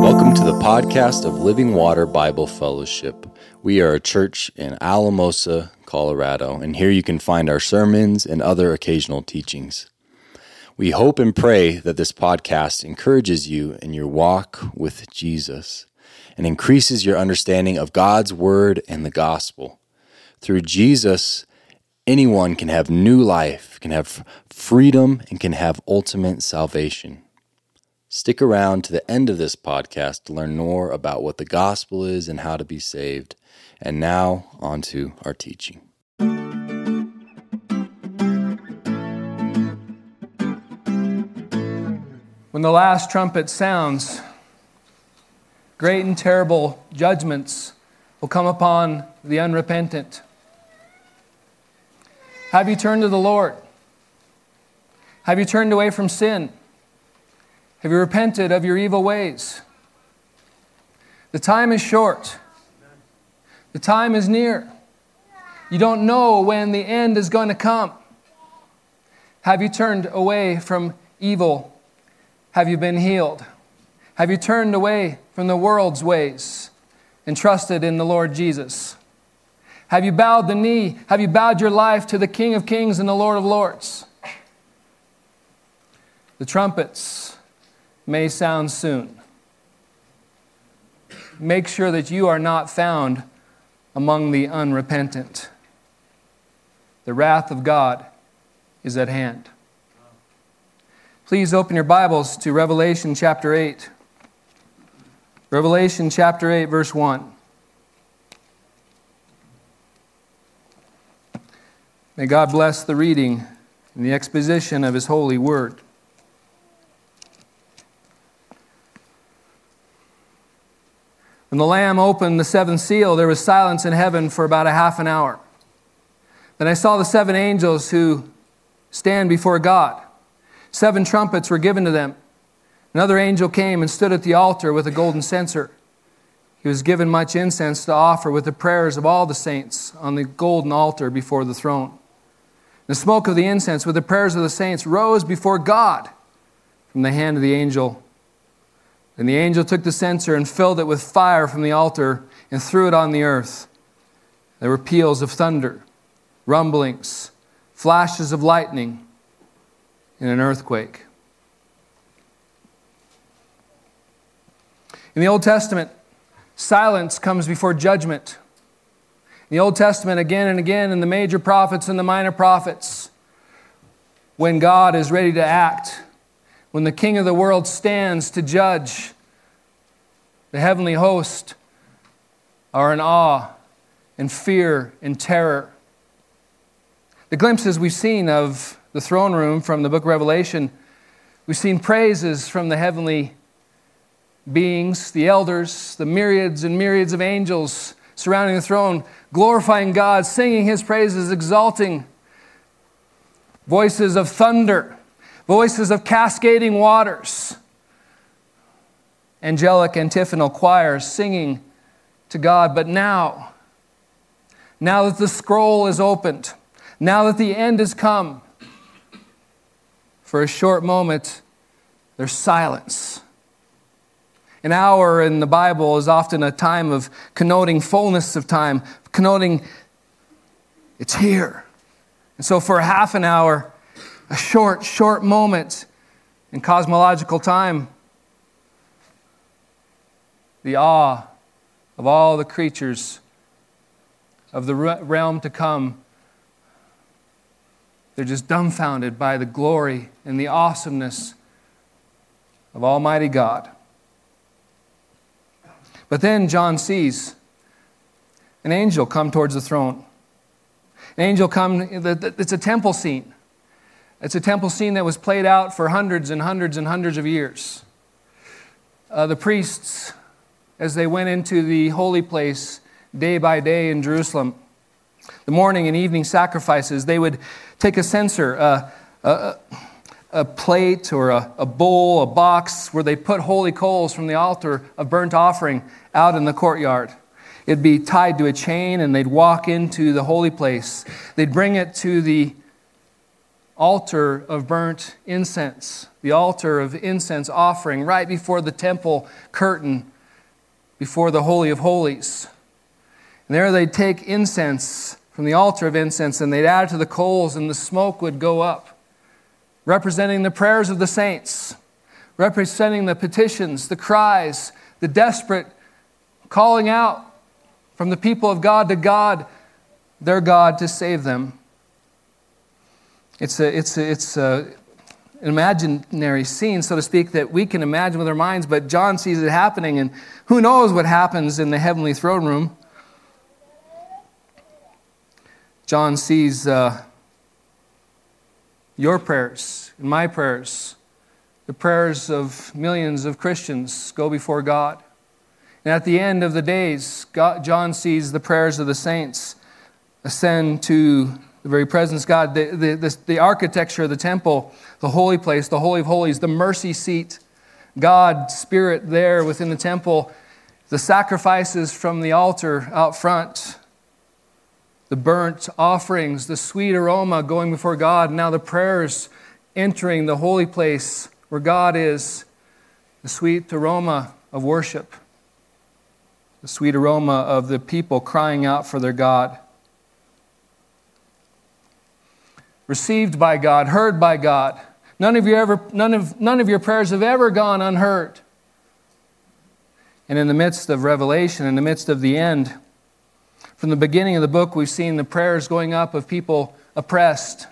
Welcome to the podcast of Living Water Bible Fellowship. We are a church in Alamosa, Colorado, and here you can find our sermons and other occasional teachings. We hope and pray that this podcast encourages you in your walk with Jesus and increases your understanding of God's Word and the gospel. Through Jesus, anyone can have new life, can have freedom, and can have ultimate salvation. Stick around to the end of this podcast to learn more about what the gospel is and how to be saved. And now, on to our teaching. When the last trumpet sounds, great and terrible judgments will come upon the unrepentant. Have you turned to the Lord? Have you turned away from sin? Have you repented of your evil ways? The time is short. The time is near. You don't know when the end is going to come. Have you turned away from evil? Have you been healed? Have you turned away from the world's ways and trusted in the Lord Jesus? Have you bowed the knee? Have you bowed your life to the King of Kings and the Lord of Lords? The trumpets may sound soon. Make sure that you are not found among the unrepentant. The wrath of God is at hand. Please open your Bibles to Revelation chapter 8. Revelation chapter 8, verse 1. May God bless the reading and the exposition of His holy word. When the Lamb opened the seventh seal, there was silence in heaven for about a half an hour. Then I saw the seven angels who stand before God. Seven trumpets were given to them. Another angel came and stood at the altar with a golden censer. He was given much incense to offer with the prayers of all the saints on the golden altar before the throne. The smoke of the incense with the prayers of the saints rose before God from the hand of the angel. And the angel took the censer and filled it with fire from the altar and threw it on the earth. There were peals of thunder, rumblings, flashes of lightning, and an earthquake. In the Old Testament, silence comes before judgment. The Old Testament, again and again, in the major prophets and the minor prophets, when God is ready to act, when the King of the world stands to judge, the heavenly host are in awe and fear and terror. The glimpses we've seen of the throne room from the book of Revelation, we've seen praises from the heavenly beings, the elders, the myriads and myriads of angels surrounding the throne, glorifying God, singing his praises, exalting voices of thunder, voices of cascading waters, angelic antiphonal choirs singing to God. But now, now that the scroll is opened, now that the end has come, for a short moment, there's silence. An hour in the Bible is often a time of connoting fullness of time, connoting it's here. And so, for a half an hour, a short, short moment in cosmological time, the awe of all the creatures of the realm to come, they're just dumbfounded by the glory and the awesomeness of Almighty God. But then John sees an angel come towards the throne. An angel come, it's a temple scene. It's a temple scene that was played out for hundreds and hundreds and hundreds of years. Uh, the priests, as they went into the holy place day by day in Jerusalem, the morning and evening sacrifices, they would take a censer, uh, a, a, plate or a, a bowl, a box where they put holy coals from the altar of burnt offering out in the courtyard. It'd be tied to a chain, and they'd walk into the holy place. They'd bring it to the altar of burnt incense, the altar of incense offering right before the temple curtain, before the Holy of Holies. And there they'd take incense from the altar of incense and they'd add it to the coals, and the smoke would go up, representing the prayers of the saints, representing the petitions, the cries, the desperate calling out from the people of God to God, their God, to save them. It's, a, it's, a, it's a, an imaginary scene, so to speak, that we can imagine with our minds, but John sees it happening, and who knows what happens in the heavenly throne room. John sees uh, your prayers and my prayers, the prayers of millions of Christians go before God. And at the end of the days, God, John sees the prayers of the saints ascend to the very presence of God. The, the, the, the architecture of the temple, the holy place, the Holy of Holies, the mercy seat, God, Spirit there within the temple, the sacrifices from the altar out front, the burnt offerings, the sweet aroma going before God, now the prayers entering the holy place where God is, the sweet aroma of worship, the sweet aroma of the people crying out for their God. Received by God, heard by God. None of, your ever, none, of, none of your prayers have ever gone unheard. And in the midst of revelation, in the midst of the end, from the beginning of the book, we've seen the prayers going up of people oppressed,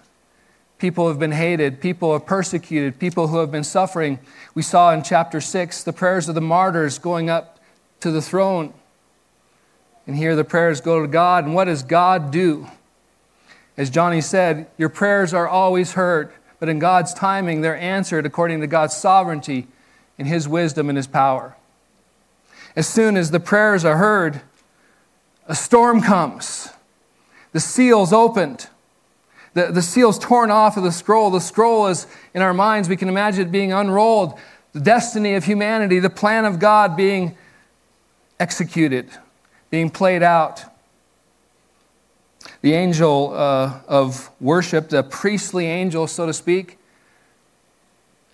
people who have been hated, people who are persecuted, people who have been suffering. We saw in chapter 6 the prayers of the martyrs going up to the throne. And here the prayers go to God. And what does God do? As Johnny said, your prayers are always heard, but in God's timing, they're answered according to God's sovereignty and His wisdom and His power. As soon as the prayers are heard, a storm comes. The seal's opened. The, the seal's torn off of the scroll. The scroll is, in our minds, we can imagine it being unrolled. The destiny of humanity, the plan of God being executed, being played out. The angel uh, of worship, the priestly angel, so to speak,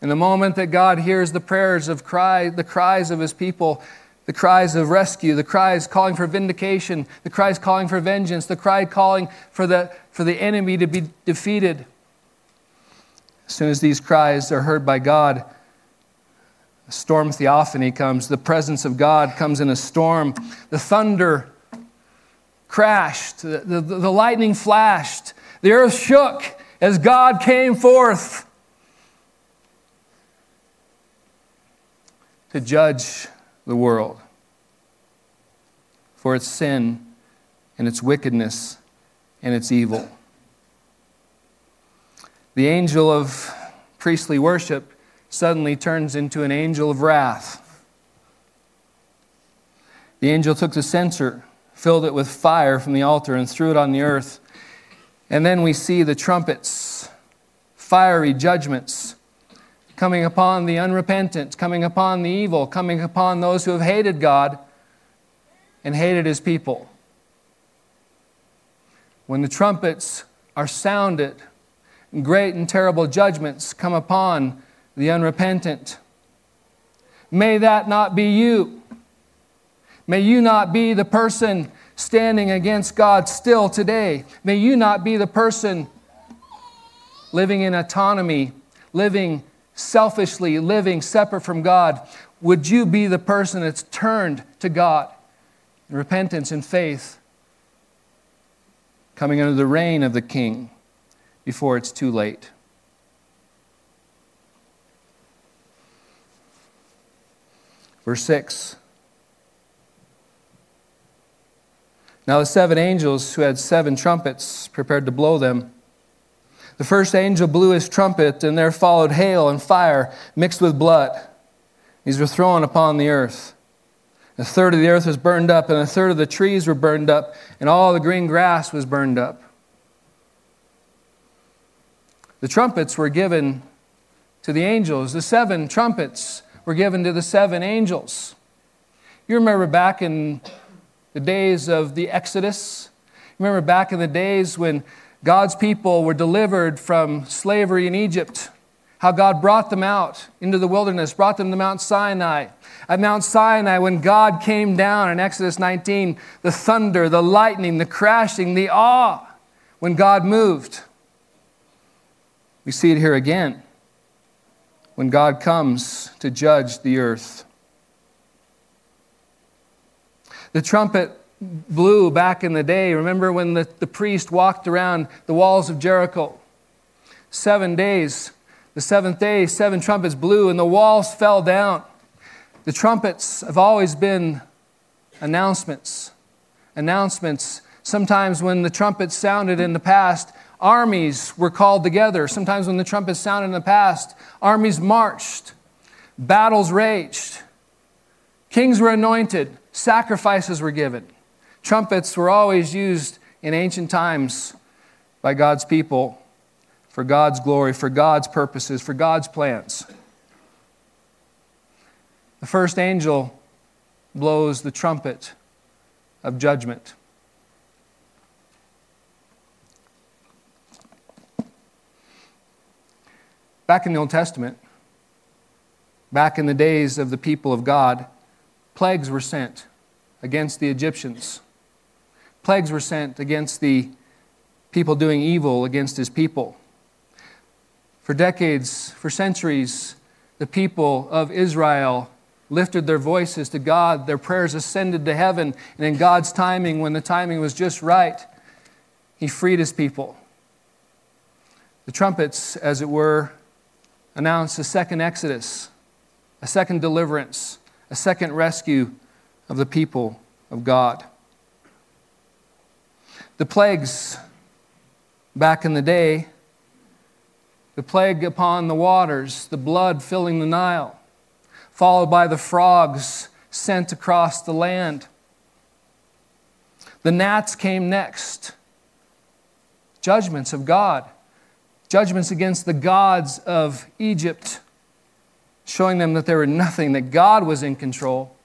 in the moment that God hears the prayers of cry, the cries of his people, the cries of rescue, the cries calling for vindication, the cries calling for vengeance, the cry calling for the, for the enemy to be defeated. As soon as these cries are heard by God, a storm theophany comes. The presence of God comes in a storm. The thunder crashed, the, the, the lightning flashed, the earth shook as God came forth to judge the world for its sin and its wickedness and its evil. The angel of priestly worship suddenly turns into an angel of wrath. The angel took the censer, filled it with fire from the altar, and threw it on the earth. And then we see the trumpets, fiery judgments coming upon the unrepentant, coming upon the evil, coming upon those who have hated God and hated his people. When the trumpets are sounded, great and terrible judgments come upon the unrepentant. May that not be you. May you not be the person standing against God still today. May you not be the person living in autonomy, living selfishly living separate from God, would you be the person that's turned to God in repentance and faith, coming under the reign of the King before it's too late? Verse 6. Now the seven angels who had seven trumpets prepared to blow them. The first angel blew his trumpet, and there followed hail and fire mixed with blood. These were thrown upon the earth. A third of the earth was burned up, and a third of the trees were burned up, and all the green grass was burned up. The trumpets were given to the angels. The seven trumpets were given to the seven angels. You remember back in the days of the Exodus? Remember back in the days when God's people were delivered from slavery in Egypt, how God brought them out into the wilderness, brought them to Mount Sinai. At Mount Sinai, when God came down in Exodus 19, the thunder, the lightning, the crashing, the awe, when God moved. We see it here again when God comes to judge the earth. The trumpet blew back in the day. Remember when the, the priest walked around the walls of Jericho? Seven days. The seventh day, seven trumpets blew and the walls fell down. The trumpets have always been announcements. Announcements. Sometimes when the trumpets sounded in the past, armies were called together. Sometimes when the trumpets sounded in the past, armies marched, battles raged, kings were anointed, sacrifices were given. Trumpets were always used in ancient times by God's people for God's glory, for God's purposes, for God's plans. The first angel blows the trumpet of judgment. Back in the Old Testament, back in the days of the people of God, plagues were sent against the Egyptians. Plagues were sent against the people doing evil against his people. For decades, for centuries, the people of Israel lifted their voices to God. Their prayers ascended to heaven. And in God's timing, when the timing was just right, He freed His people. The trumpets, as it were, announced a second exodus, a second deliverance, a second rescue of the people of God. The plagues back in the day, the plague upon the waters, the blood filling the Nile, followed by the frogs sent across the land. The gnats came next. Judgments of God, judgments against the gods of Egypt, showing them that they were nothing, that God was in control.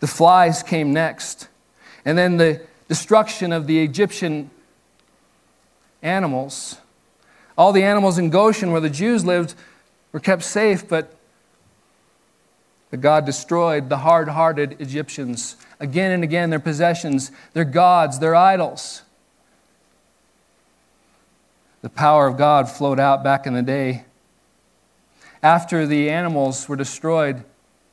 The flies came next. And then the destruction of the Egyptian animals. All the animals in Goshen where the Jews lived were kept safe, but, but God destroyed the hard hearted Egyptians again and again, their possessions, their gods, their idols. The power of God flowed out back in the day. After the animals were destroyed,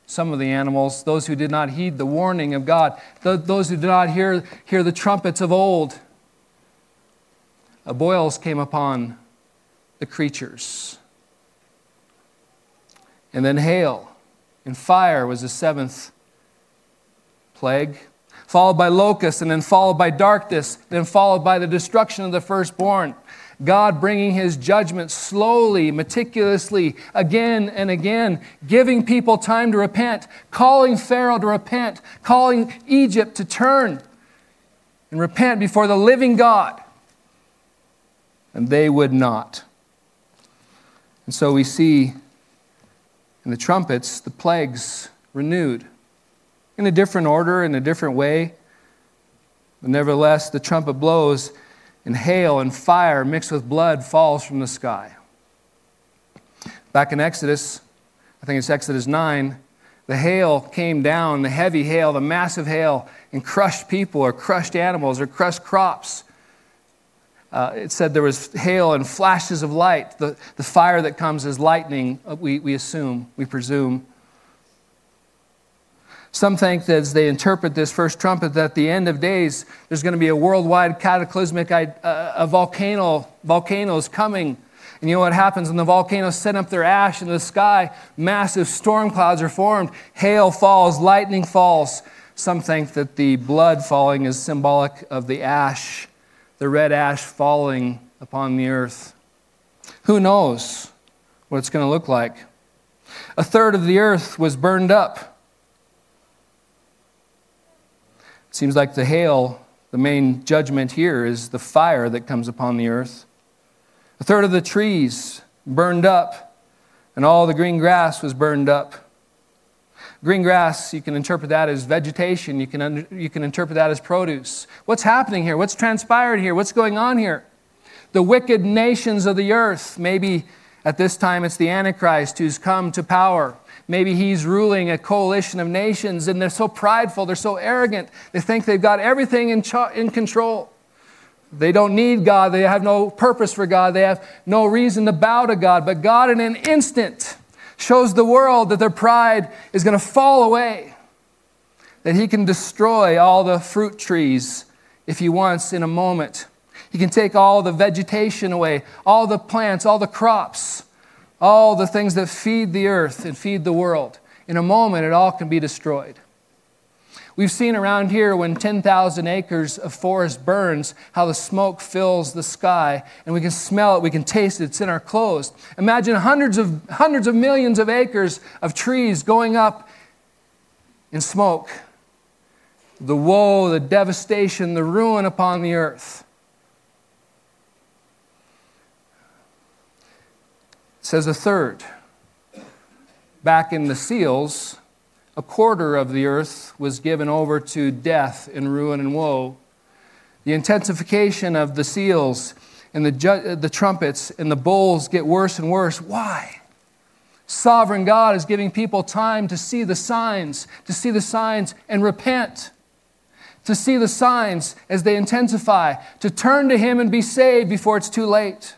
some of the animals, those who did not heed the warning of God, those who did not hear, hear the trumpets of old. boils came upon the creatures. And then hail and fire was the seventh plague, followed by locusts, and then followed by darkness, then followed by the destruction of the firstborn. God bringing his judgment slowly, meticulously, again and again, giving people time to repent, calling Pharaoh to repent, calling Egypt to turn and repent before the living God. And they would not. And so we see in the trumpets the plagues renewed in a different order, in a different way. But nevertheless, the trumpet blows and hail and fire mixed with blood falls from the sky. Back in Exodus, I think it's Exodus 9, the hail came down, the heavy hail, the massive hail, and crushed people or crushed animals or crushed crops. Uh, it said there was hail and flashes of light. The, the fire that comes as lightning, uh, we, we assume, we presume. Some think that as they interpret this first trumpet, that at the end of days, there's going to be a worldwide cataclysmic uh, a volcano, volcanoes coming. And you know what happens when the volcanoes send up their ash in the sky? Massive storm clouds are formed, hail falls, lightning falls. Some think that the blood falling is symbolic of the ash, the red ash falling upon the earth. Who knows what it's going to look like? A third of the earth was burned up. Seems like the hail, the main judgment here, is the fire that comes upon the earth. A third of the trees burned up, and all the green grass was burned up. Green grass, you can interpret that as vegetation. You can, under, you can interpret that as produce. What's happening here? What's transpired here? What's going on here? The wicked nations of the earth, maybe at this time it's the Antichrist who's come to power. Maybe he's ruling a coalition of nations and they're so prideful, they're so arrogant, they think they've got everything in, in control. They don't need God, they have no purpose for God, they have no reason to bow to God. But God, in an instant, shows the world that their pride is going to fall away, that He can destroy all the fruit trees if He wants in a moment. He can take all the vegetation away, all the plants, all the crops, all the things that feed the earth and feed the world. In a moment, it all can be destroyed. We've seen around here when 10,000 acres of forest burns, how the smoke fills the sky, and we can smell it, we can taste it, it's in our clothes. Imagine hundreds of, hundreds of millions of acres of trees going up in smoke. The woe, the devastation, the ruin upon the earth. Says a third. Back in the seals, a quarter of the earth was given over to death and ruin and woe. The intensification of the seals and the, ju- the trumpets and the bowls get worse and worse. Why? Sovereign God is giving people time to see the signs, to see the signs and repent, to see the signs as they intensify, to turn to Him and be saved before it's too late.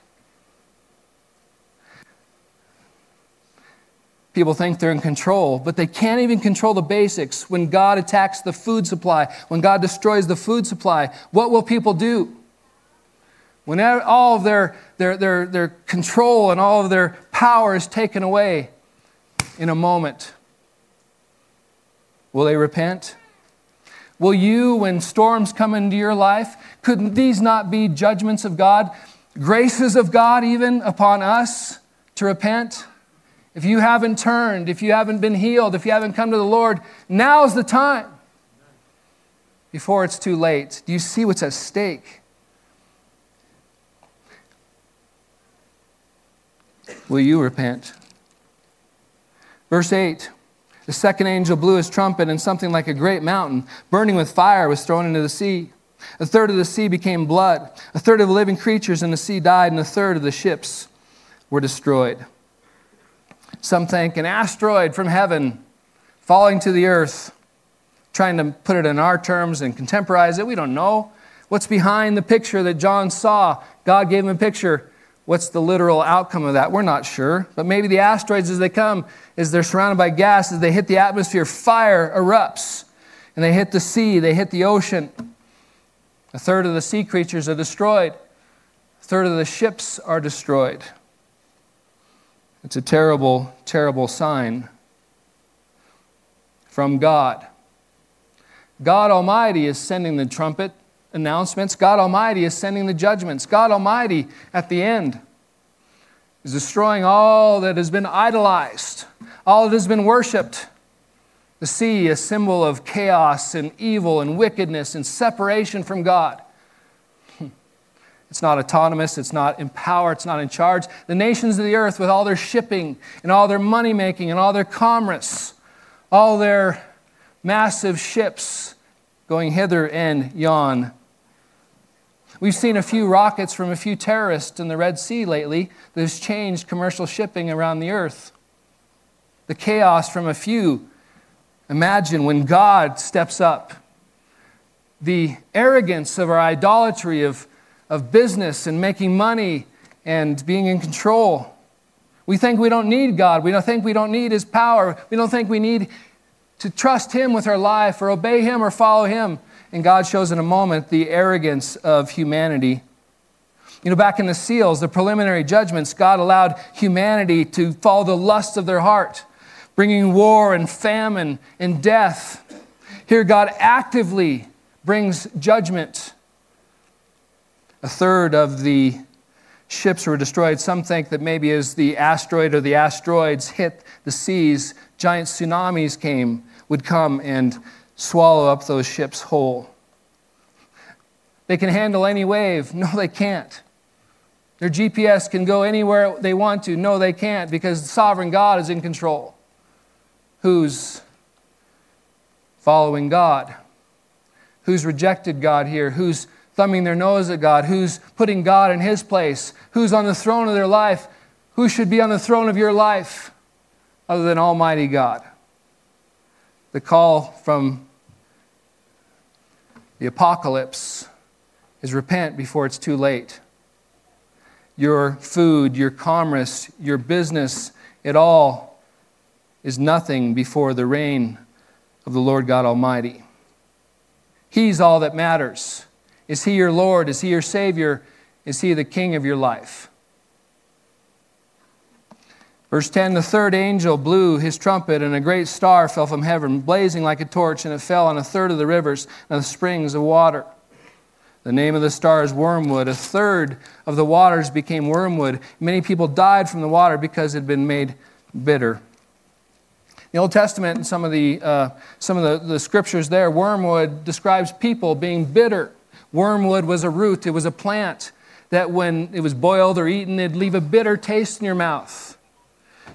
People think they're in control, but they can't even control the basics. When God attacks the food supply, when God destroys the food supply, what will people do? When all of their, their, their, their control and all of their power is taken away in a moment, will they repent? Will you, when storms come into your life, could these not be judgments of God, graces of God even upon us to repent? If you haven't turned, if you haven't been healed, if you haven't come to the Lord, now's the time before it's too late. Do you see what's at stake? Will you repent? Verse 8 The second angel blew his trumpet, and something like a great mountain, burning with fire, was thrown into the sea. A third of the sea became blood. A third of the living creatures in the sea died, and a third of the ships were destroyed. Some think an asteroid from heaven falling to the earth, trying to put it in our terms and contemporize it. We don't know. What's behind the picture that John saw? God gave him a picture. What's the literal outcome of that? We're not sure. But maybe the asteroids, as they come, as they're surrounded by gas, as they hit the atmosphere, fire erupts. And they hit the sea, they hit the ocean. A third of the sea creatures are destroyed, a third of the ships are destroyed. It's a terrible, terrible sign from God. God Almighty is sending the trumpet announcements. God Almighty is sending the judgments. God Almighty, at the end, is destroying all that has been idolized, all that has been worshiped. The sea, a symbol of chaos and evil and wickedness and separation from God. It's not autonomous, it's not in power, it's not in charge. The nations of the earth, with all their shipping and all their money making and all their commerce, all their massive ships going hither and yon. We've seen a few rockets from a few terrorists in the Red Sea lately that has changed commercial shipping around the earth. The chaos from a few. Imagine when God steps up. The arrogance of our idolatry of of business and making money and being in control. We think we don't need God. We don't think we don't need His power. We don't think we need to trust Him with our life or obey Him or follow Him. And God shows in a moment the arrogance of humanity. You know, back in the seals, the preliminary judgments, God allowed humanity to follow the lusts of their heart, bringing war and famine and death. Here, God actively brings judgment a third of the ships were destroyed. Some think that maybe as the asteroid or the asteroids hit the seas, giant tsunamis came, would come and swallow up those ships whole. They can handle any wave. No, they can't. Their GPS can go anywhere they want to. No, they can't because the sovereign God is in control. Who's following God? Who's rejected God here? Who's thumbing their nose at God? Who's putting God in his place? Who's on the throne of their life? Who should be on the throne of your life other than Almighty God? The call from the apocalypse is repent before it's too late. Your food, your commerce, your business, it all is nothing before the reign of the Lord God Almighty. He's all that matters. Is He your Lord? Is He your Savior? Is He the King of your life? Verse 10 The third angel blew his trumpet, and a great star fell from heaven, blazing like a torch, and it fell on a third of the rivers and the springs of water. The name of the star is wormwood. A third of the waters became wormwood. Many people died from the water because it had been made bitter. The Old Testament and some of the, uh, some of the, the scriptures there, wormwood describes people being bitter. Wormwood was a root, it was a plant that when it was boiled or eaten, it'd leave a bitter taste in your mouth.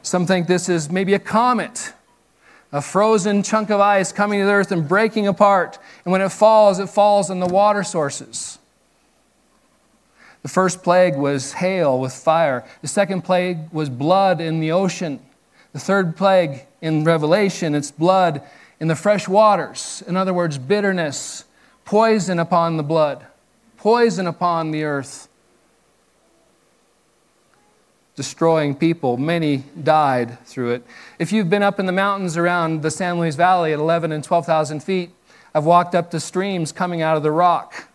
Some think this is maybe a comet, a frozen chunk of ice coming to the earth and breaking apart. And when it falls, it falls on the water sources. The first plague was hail with fire. The second plague was blood in the ocean. The third plague in Revelation, it's blood in the fresh waters. In other words, bitterness, poison upon the blood, poison upon the earth destroying people. Many died through it. If you've been up in the mountains around the San Luis Valley at 11 and 12,000 feet, I've walked up the streams coming out of the rock,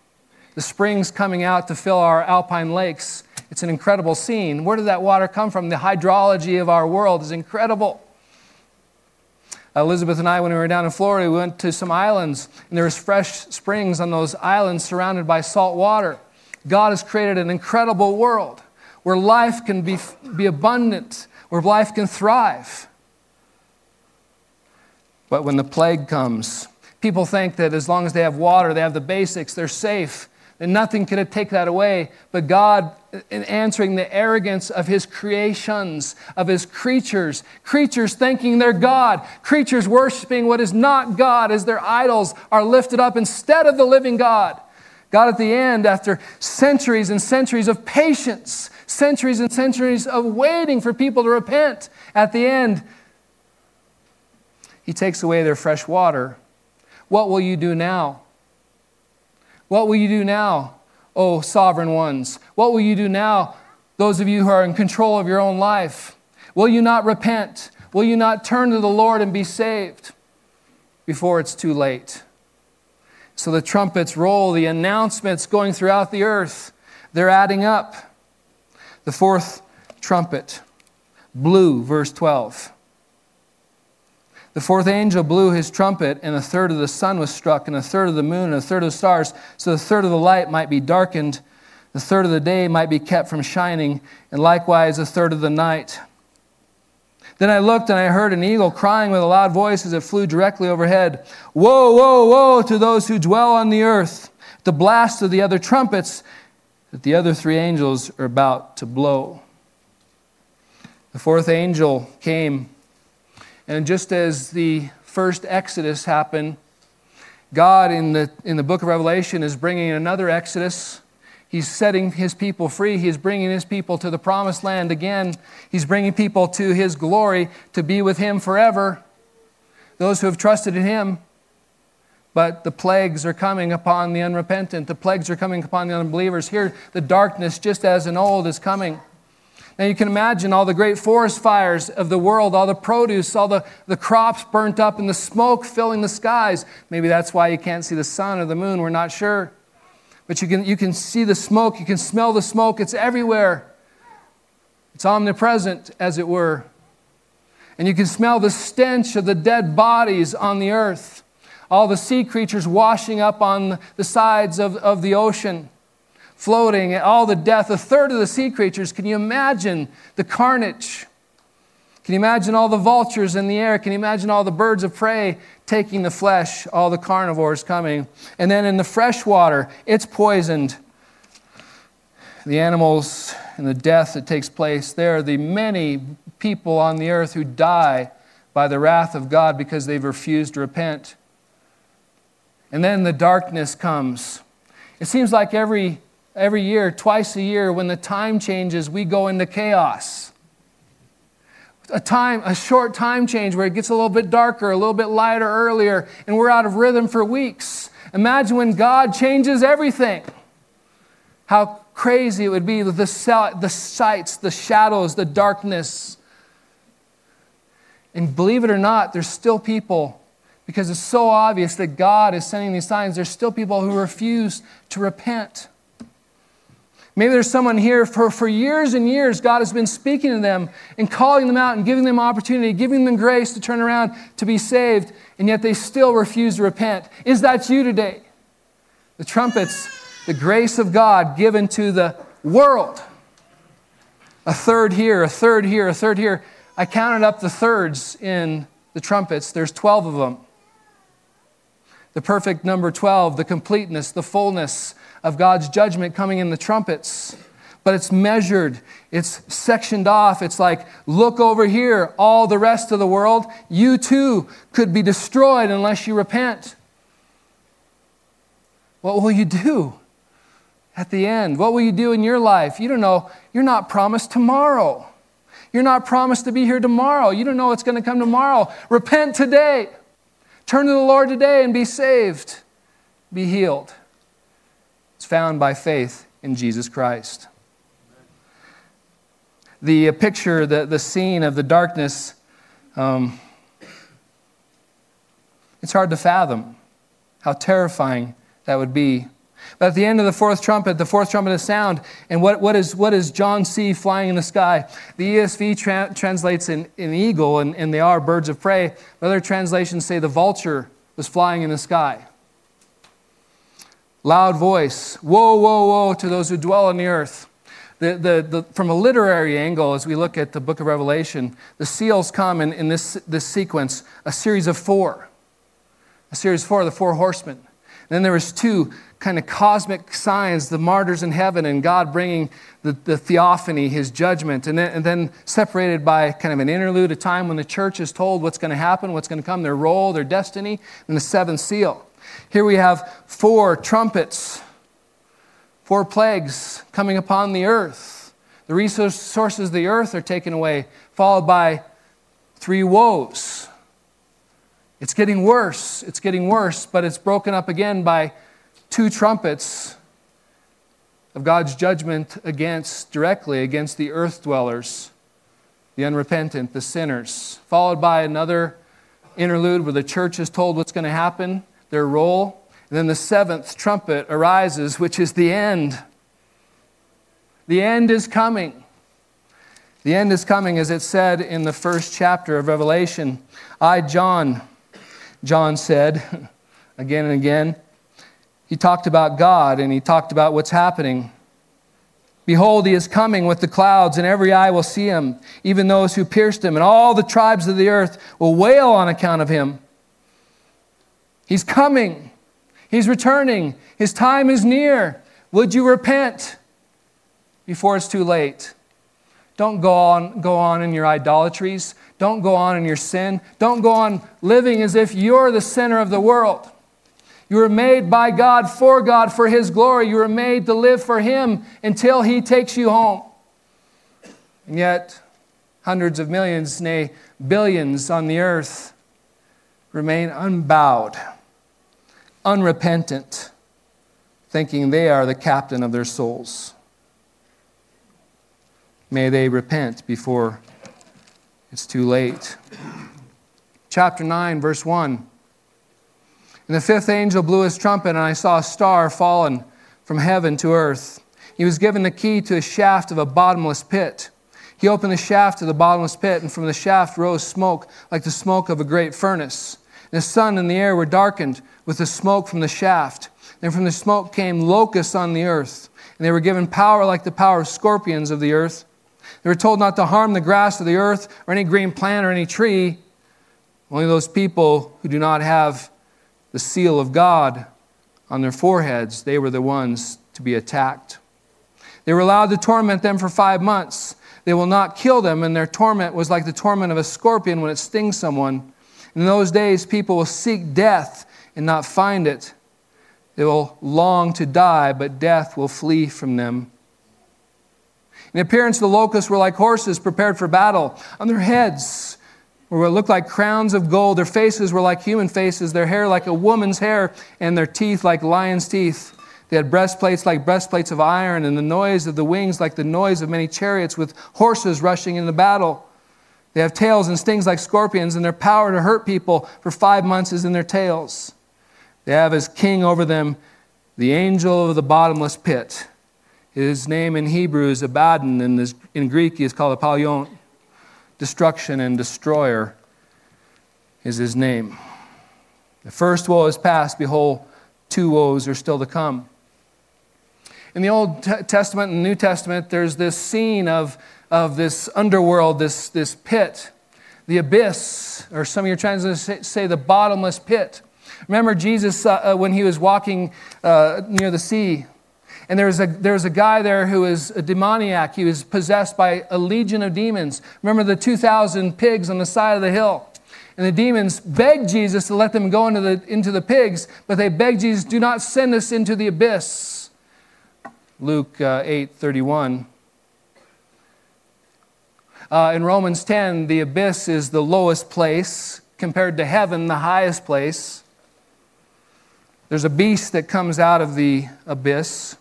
the springs coming out to fill our alpine lakes. It's an incredible scene. Where did that water come from? The hydrology of our world is incredible. Elizabeth and I, when we were down in Florida, we went to some islands, and there was fresh springs on those islands surrounded by salt water. God has created an incredible world where life can be, be abundant, where life can thrive. But when the plague comes, people think that as long as they have water, they have the basics, they're safe, and nothing can take that away. But God, in answering the arrogance of His creations, of His creatures, creatures thinking they're God, creatures worshiping what is not God as their idols are lifted up instead of the living God. God, at the end, after centuries and centuries of patience, centuries and centuries of waiting for people to repent. At the end, He takes away their fresh water. What will you do now? What will you do now, O sovereign ones? What will you do now, those of you who are in control of your own life? Will you not repent? Will you not turn to the Lord and be saved before it's too late? So the trumpets roll, the announcements going throughout the earth, they're adding up. The fourth trumpet blew, verse 12. The fourth angel blew his trumpet, and a third of the sun was struck, and a third of the moon, and a third of the stars, so the third of the light might be darkened, the third of the day might be kept from shining, and likewise a third of the night. Then I looked, and I heard an eagle crying with a loud voice as it flew directly overhead Woe, woe, woe to those who dwell on the earth! The blast of the other trumpets that the other three angels are about to blow. The fourth angel came, and just as the first Exodus happened, God in the, in the book of Revelation is bringing another Exodus. He's setting his people free. He's bringing his people to the promised land again. He's bringing people to his glory to be with him forever. Those who have trusted in him. But the plagues are coming upon the unrepentant. The plagues are coming upon the unbelievers. Here, the darkness, just as in old, is coming. Now, you can imagine all the great forest fires of the world, all the produce, all the, the crops burnt up, and the smoke filling the skies. Maybe that's why you can't see the sun or the moon. We're not sure. But you can, you can see the smoke, you can smell the smoke. It's everywhere, it's omnipresent, as it were. And you can smell the stench of the dead bodies on the earth all the sea creatures washing up on the sides of, of the ocean, floating, all the death, a third of the sea creatures. Can you imagine the carnage? Can you imagine all the vultures in the air? Can you imagine all the birds of prey taking the flesh, all the carnivores coming? And then in the fresh water, it's poisoned. The animals and the death that takes place there, are the many people on the earth who die by the wrath of God because they've refused to repent. And then the darkness comes. It seems like every, every year, twice a year, when the time changes, we go into chaos. A time, a short time change where it gets a little bit darker, a little bit lighter earlier, and we're out of rhythm for weeks. Imagine when God changes everything. How crazy it would be with the, the sights, the shadows, the darkness. And believe it or not, there's still people because it's so obvious that God is sending these signs, there's still people who refuse to repent. Maybe there's someone here for, for years and years, God has been speaking to them and calling them out and giving them opportunity, giving them grace to turn around to be saved, and yet they still refuse to repent. Is that you today? The trumpets, the grace of God given to the world. A third here, a third here, a third here. I counted up the thirds in the trumpets, there's 12 of them the perfect number 12, the completeness, the fullness of God's judgment coming in the trumpets. But it's measured, it's sectioned off. It's like, look over here, all the rest of the world, you too could be destroyed unless you repent. What will you do at the end? What will you do in your life? You don't know. You're not promised tomorrow. You're not promised to be here tomorrow. You don't know what's going to come tomorrow. Repent today. Turn to the Lord today and be saved, be healed. It's found by faith in Jesus Christ. The picture, the, the scene of the darkness, um, it's hard to fathom how terrifying that would be but at the end of the fourth trumpet, the fourth trumpet is sound. And what, what, is, what does John see flying in the sky? The ESV tra- translates an, an eagle, and, and they are birds of prey. But Other translations say the vulture was flying in the sky. Loud voice, woe, woe, woe to those who dwell on the earth. The, the, the, from a literary angle, as we look at the book of Revelation, the seals come in, in this, this sequence, a series of four. A series of four, the four horsemen. Then there was two kind of cosmic signs, the martyrs in heaven, and God bringing the, the theophany, his judgment, and then, and then separated by kind of an interlude, a time when the church is told what's going to happen, what's going to come, their role, their destiny, and the seventh seal. Here we have four trumpets, four plagues coming upon the earth. The resources of the earth are taken away, followed by three woes. It's getting worse. It's getting worse, but it's broken up again by two trumpets of God's judgment against, directly against the earth dwellers, the unrepentant, the sinners, followed by another interlude where the church is told what's going to happen, their role. And then the seventh trumpet arises, which is the end. The end is coming. The end is coming, as it said in the first chapter of Revelation. I, John, John said again and again, he talked about God and he talked about what's happening. Behold, he is coming with the clouds, and every eye will see him, even those who pierced him, and all the tribes of the earth will wail on account of him. He's coming, he's returning, his time is near. Would you repent before it's too late? Don't go on, go on in your idolatries. Don't go on in your sin. Don't go on living as if you're the center of the world. You were made by God, for God, for His glory. You were made to live for Him until He takes you home. And yet, hundreds of millions, nay, billions on the earth remain unbowed, unrepentant, thinking they are the captain of their souls. May they repent before it's too late. Chapter 9, verse 1. And the fifth angel blew his trumpet, and I saw a star fallen from heaven to earth. He was given the key to a shaft of a bottomless pit. He opened the shaft of the bottomless pit, and from the shaft rose smoke like the smoke of a great furnace. And the sun and the air were darkened with the smoke from the shaft. And from the smoke came locusts on the earth. And they were given power like the power of scorpions of the earth. They were told not to harm the grass of the earth or any green plant or any tree. Only those people who do not have the seal of God on their foreheads, they were the ones to be attacked. They were allowed to torment them for five months. They will not kill them, and their torment was like the torment of a scorpion when it stings someone. In those days, people will seek death and not find it. They will long to die, but death will flee from them. In appearance, the locusts were like horses prepared for battle. On their heads were what looked like crowns of gold. Their faces were like human faces, their hair like a woman's hair, and their teeth like lion's teeth. They had breastplates like breastplates of iron, and the noise of the wings like the noise of many chariots with horses rushing into battle. They have tails and stings like scorpions, and their power to hurt people for five months is in their tails. They have as king over them the angel of the bottomless pit. His name in Hebrew is Abaddon, and in Greek he is called Apollyon. Destruction and destroyer is his name. The first woe is past. Behold, two woes are still to come. In the Old Testament and New Testament, there's this scene of, of this underworld, this, this pit, the abyss, or some of your translations say the bottomless pit. Remember Jesus uh, uh, when he was walking uh, near the sea, and there's a, there was a guy there who is a demoniac. He was possessed by a legion of demons. Remember the 2,000 pigs on the side of the hill? And the demons begged Jesus to let them go into the, into the pigs, but they begged Jesus, do not send us into the abyss. Luke uh, 8 31. Uh, in Romans 10, the abyss is the lowest place, compared to heaven, the highest place. There's a beast that comes out of the abyss.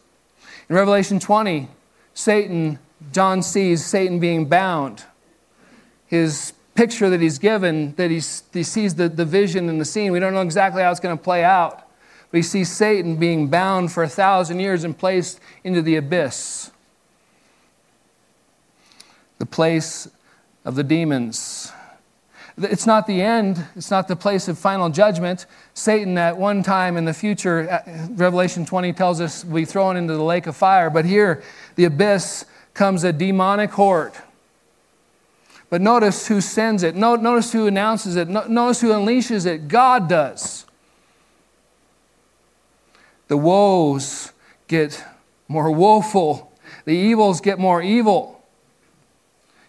In Revelation 20, Satan, John sees Satan being bound. His picture that he's given, that he's, he sees the, the vision and the scene, we don't know exactly how it's going to play out. but he sees Satan being bound for a thousand years and placed into the abyss, the place of the demons. It's not the end, it's not the place of final judgment. Satan, at one time in the future, uh, Revelation 20 tells us, will be thrown into the lake of fire. But here, the abyss comes a demonic horde. But notice who sends it. Notice who announces it. Notice who unleashes it. God does the woes get more woeful, the evils get more evil.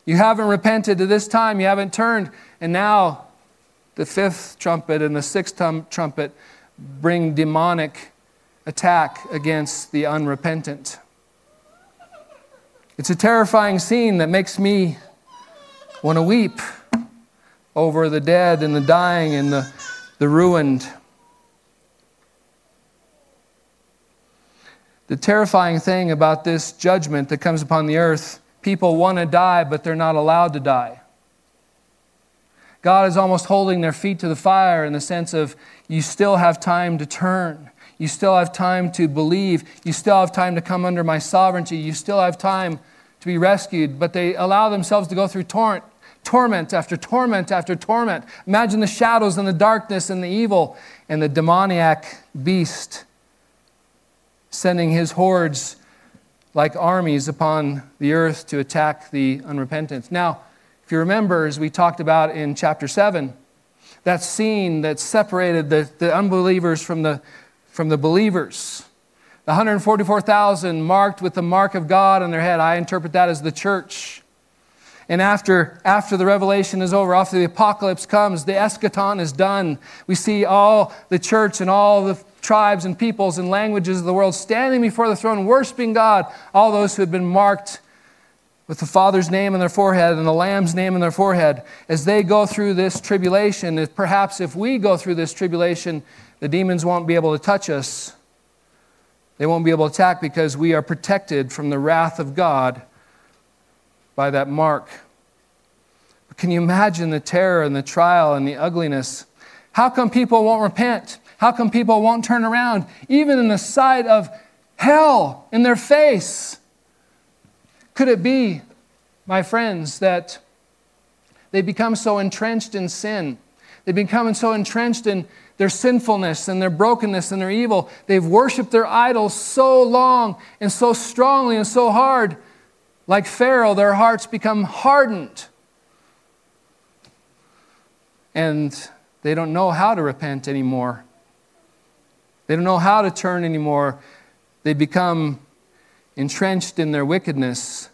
You haven't repented to this time, you haven't turned, and now the fifth trumpet and the sixth trumpet bring demonic attack against the unrepentant. It's a terrifying scene that makes me want to weep over the dead and the dying and the, the ruined. The terrifying thing about this judgment that comes upon the earth people want to die, but they're not allowed to die. God is almost holding their feet to the fire in the sense of you still have time to turn. You still have time to believe. You still have time to come under my sovereignty. You still have time to be rescued. But they allow themselves to go through torrent, torment after torment after torment. Imagine the shadows and the darkness and the evil and the demoniac beast sending his hordes like armies upon the earth to attack the unrepentant. Now, if you remember, as we talked about in chapter 7, that scene that separated the, the unbelievers from the, from the believers, the 144,000 marked with the mark of God on their head, I interpret that as the church. And after, after the revelation is over, after the apocalypse comes, the eschaton is done. We see all the church and all the tribes and peoples and languages of the world standing before the throne, worshiping God, all those who had been marked with the Father's name on their forehead and the Lamb's name on their forehead. As they go through this tribulation, if perhaps if we go through this tribulation, the demons won't be able to touch us. They won't be able to attack because we are protected from the wrath of God by that mark. But can you imagine the terror and the trial and the ugliness? How come people won't repent? How come people won't turn around, even in the sight of hell in their face? Could it be, my friends, that they become so entrenched in sin? They become so entrenched in their sinfulness and their brokenness and their evil. They've worshiped their idols so long and so strongly and so hard. Like Pharaoh, their hearts become hardened. And they don't know how to repent anymore. They don't know how to turn anymore. They become entrenched in their wickedness.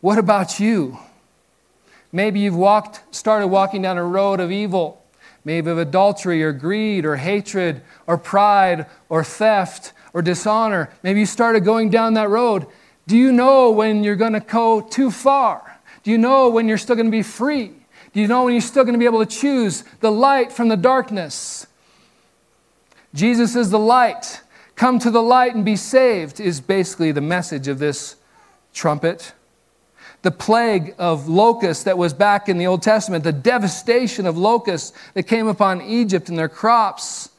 What about you? Maybe you've walked, started walking down a road of evil. maybe of adultery or greed or hatred or pride or theft or dishonor. Maybe you started going down that road. Do you know when you're going to go too far? Do you know when you're still going to be free? Do you know when you're still going to be able to choose the light from the darkness? Jesus is the light. Come to the light and be saved, is basically the message of this trumpet. The plague of locusts that was back in the Old Testament, the devastation of locusts that came upon Egypt and their crops.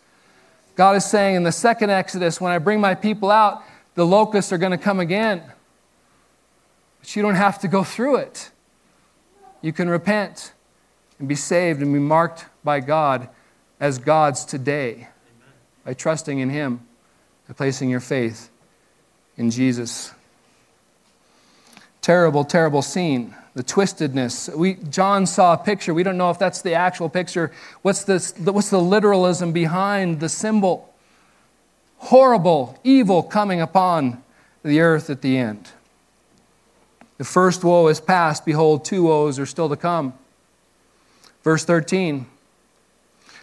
God is saying in the second Exodus, when I bring my people out, the locusts are going to come again. But you don't have to go through it. You can repent and be saved and be marked by God as God's today. By trusting in Him by placing your faith in Jesus. Terrible, terrible scene. The twistedness. We, John saw a picture. We don't know if that's the actual picture. What's, this, what's the literalism behind the symbol? Horrible, evil coming upon the earth at the end. The first woe is past. Behold, two woes are still to come. Verse 13.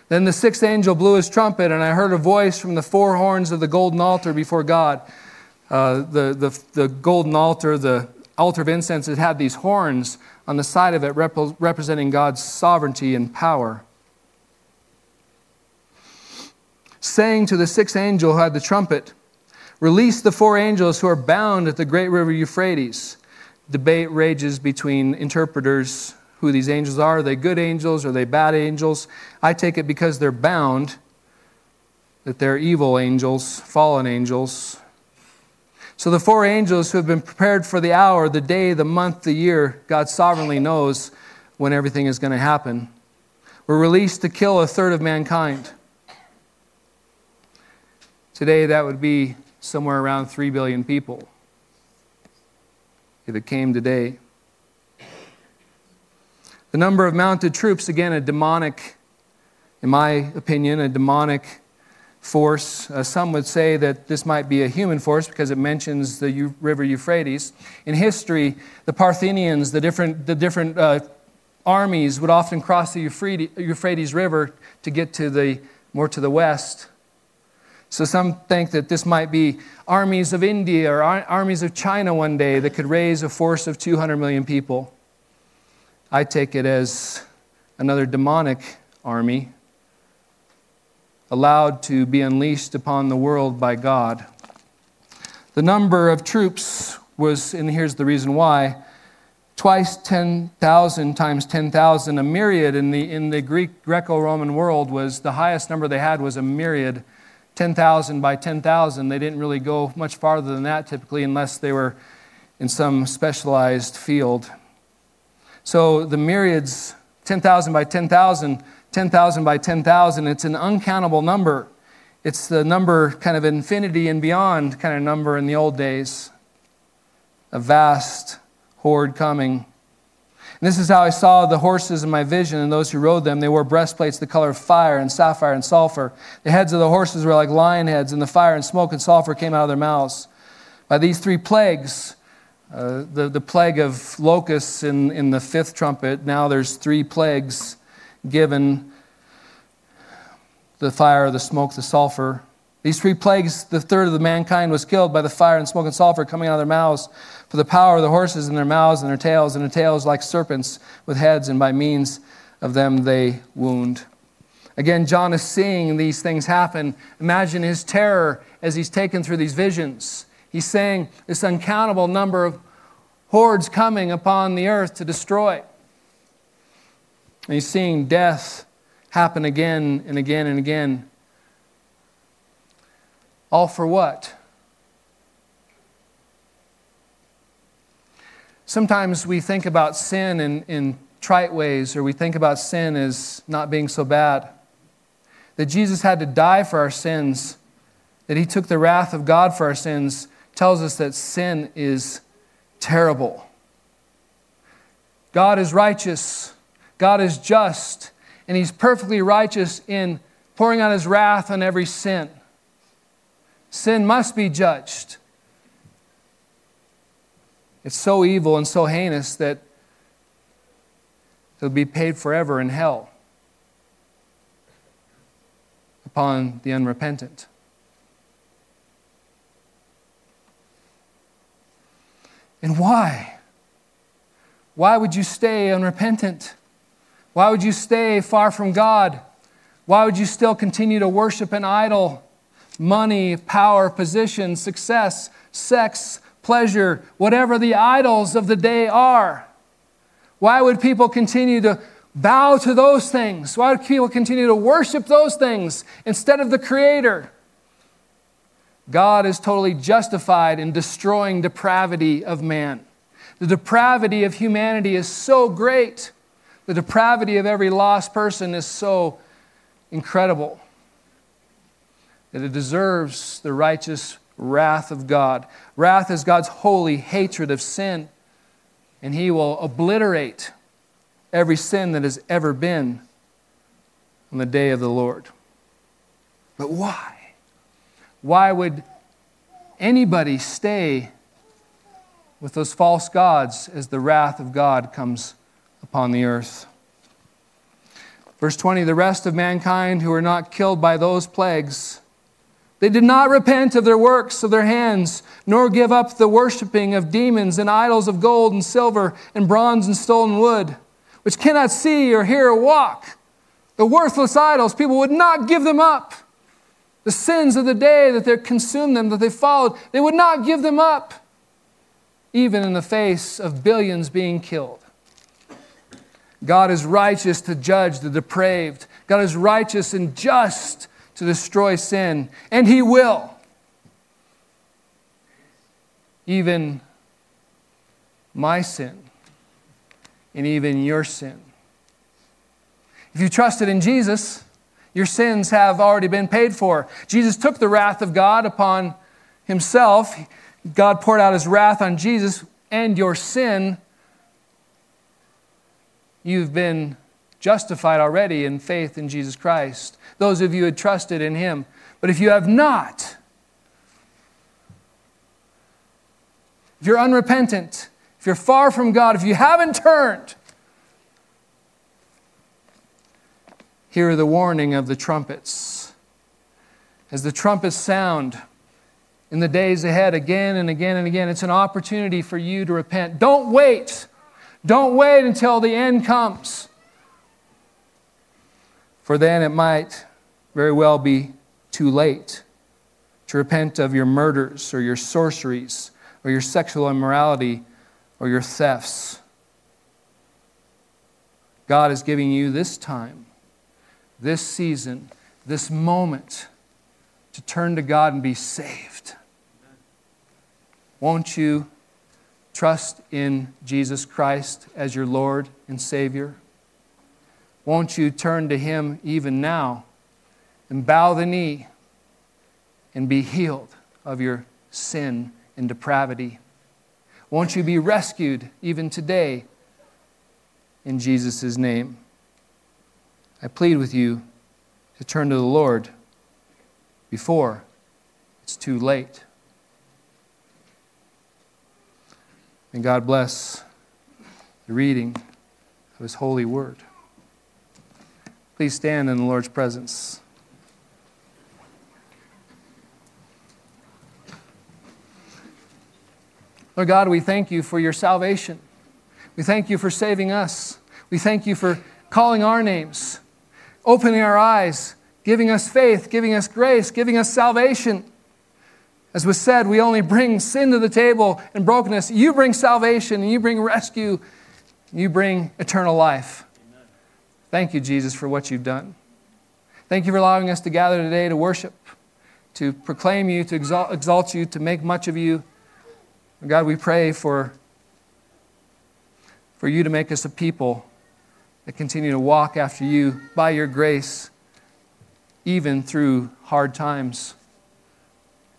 Then the sixth angel blew his trumpet, and I heard a voice from the four horns of the golden altar before God. Uh, the, the, the golden altar, the altar of incense, it had these horns on the side of it rep- representing God's sovereignty and power. Saying to the sixth angel who had the trumpet, Release the four angels who are bound at the great river Euphrates. Debate rages between interpreters who these angels are. Are they good angels? Are they bad angels? I take it because they're bound that they're evil angels, fallen angels. So the four angels who have been prepared for the hour, the day, the month, the year, God sovereignly knows when everything is going to happen, were released to kill a third of mankind. Today, that would be somewhere around 3 billion people if it came today. The number of mounted troops, again, a demonic, in my opinion, a demonic force. Uh, some would say that this might be a human force because it mentions the U- river Euphrates. In history, the Parthians, the different, the different uh, armies would often cross the Euphrates, Euphrates River to get to the, more to the west. So some think that this might be armies of India or ar- armies of China one day that could raise a force of 200 million people. I take it as another demonic army allowed to be unleashed upon the world by God. The number of troops was, and here's the reason why, twice 10,000 times 10,000. A myriad in the, in the Greek Greco Roman world was the highest number they had was a myriad. 10,000 by 10,000. They didn't really go much farther than that typically unless they were in some specialized field. So the myriads, 10,000 by 10,000, 10,000 by 10,000, it's an uncountable number. It's the number kind of infinity and beyond kind of number in the old days. A vast horde coming. And this is how I saw the horses in my vision and those who rode them. They wore breastplates the color of fire and sapphire and sulfur. The heads of the horses were like lion heads, and the fire and smoke and sulfur came out of their mouths. By these three plagues, uh, the, the plague of locusts in, in the fifth trumpet, now there's three plagues given the fire, the smoke, the sulfur. These three plagues, the third of the mankind was killed by the fire and smoke and sulfur coming out of their mouths. For the power of the horses in their mouths and their tails, and their tails like serpents with heads, and by means of them they wound. Again, John is seeing these things happen. Imagine his terror as he's taken through these visions. He's saying this uncountable number of hordes coming upon the earth to destroy. And he's seeing death happen again and again and again. All for what? Sometimes we think about sin in, in trite ways, or we think about sin as not being so bad. That Jesus had to die for our sins, that he took the wrath of God for our sins tells us that sin is terrible. God is righteous, God is just, and He's perfectly righteous in pouring out His wrath on every sin. Sin must be judged. It's so evil and so heinous that it'll be paid forever in hell. upon the unrepentant. And why? Why would you stay unrepentant? Why would you stay far from God? Why would you still continue to worship an idol? Money, power, position, success, sex, pleasure, whatever the idols of the day are. Why would people continue to bow to those things? Why would people continue to worship those things instead of the Creator? God is totally justified in destroying depravity of man. The depravity of humanity is so great. The depravity of every lost person is so incredible that it deserves the righteous wrath of God. Wrath is God's holy hatred of sin, and He will obliterate every sin that has ever been on the day of the Lord. But why? Why would anybody stay with those false gods as the wrath of God comes upon the earth? Verse 20 The rest of mankind who are not killed by those plagues, they did not repent of their works of their hands, nor give up the worshiping of demons and idols of gold and silver and bronze and stolen wood, which cannot see or hear or walk. The worthless idols, people would not give them up. The sins of the day that they consumed them, that they followed, they would not give them up, even in the face of billions being killed. God is righteous to judge the depraved. God is righteous and just to destroy sin, and He will. Even my sin, and even your sin. If you trusted in Jesus, your sins have already been paid for. Jesus took the wrath of God upon Himself. God poured out His wrath on Jesus, and your sin you've been justified already in faith in Jesus Christ. Those of you who had trusted in Him. But if you have not, if you're unrepentant, if you're far from God, if you haven't turned, hear the warning of the trumpets. As the trumpets sound in the days ahead again and again and again, it's an opportunity for you to repent. Don't wait don't wait until the end comes, for then it might very well be too late to repent of your murders or your sorceries or your sexual immorality or your thefts. God is giving you this time, this season, this moment to turn to God and be saved. Won't you trust in Jesus Christ as your Lord and Savior? Won't you turn to Him even now and bow the knee and be healed of your sin and depravity? Won't you be rescued even today in Jesus' name? I plead with you to turn to the Lord before it's too late. And God bless the reading of His holy word. Please stand in the Lord's presence. Lord God, we thank you for your salvation. We thank you for saving us. We thank you for calling our names, opening our eyes, giving us faith, giving us grace, giving us salvation. As was said, we only bring sin to the table and brokenness. You bring salvation and you bring rescue. You bring eternal life. Thank you, Jesus, for what you've done. Thank you for allowing us to gather today to worship, to proclaim you, to exalt, exalt you, to make much of you. God, we pray for, for you to make us a people that continue to walk after you by your grace, even through hard times.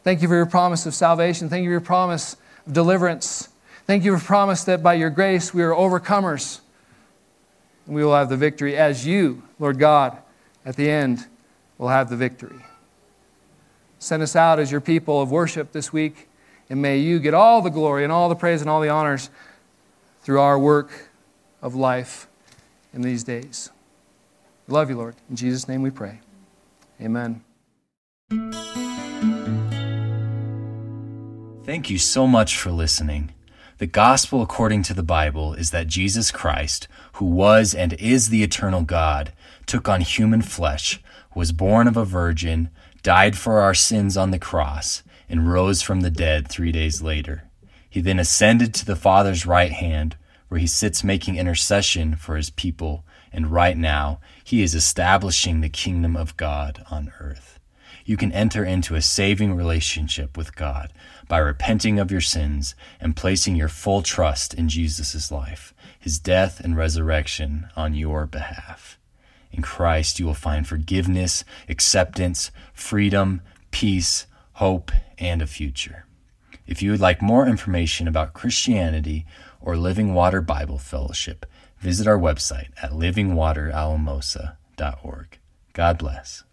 Thank you for your promise of salvation. Thank you for your promise of deliverance. Thank you for promise that by your grace we are overcomers. And we will have the victory as you, Lord God, at the end will have the victory. Send us out as your people of worship this week, and may you get all the glory and all the praise and all the honors through our work of life in these days. We love you, Lord. In Jesus' name we pray. Amen. Thank you so much for listening. The gospel according to the Bible is that Jesus Christ, who was and is the eternal God, took on human flesh, was born of a virgin, died for our sins on the cross, and rose from the dead three days later. He then ascended to the Father's right hand, where he sits making intercession for his people, and right now he is establishing the kingdom of God on earth. You can enter into a saving relationship with God by repenting of your sins and placing your full trust in Jesus' life, his death and resurrection on your behalf. In Christ, you will find forgiveness, acceptance, freedom, peace, hope, and a future. If you would like more information about Christianity or Living Water Bible Fellowship, visit our website at livingwateralamosa.org. God bless.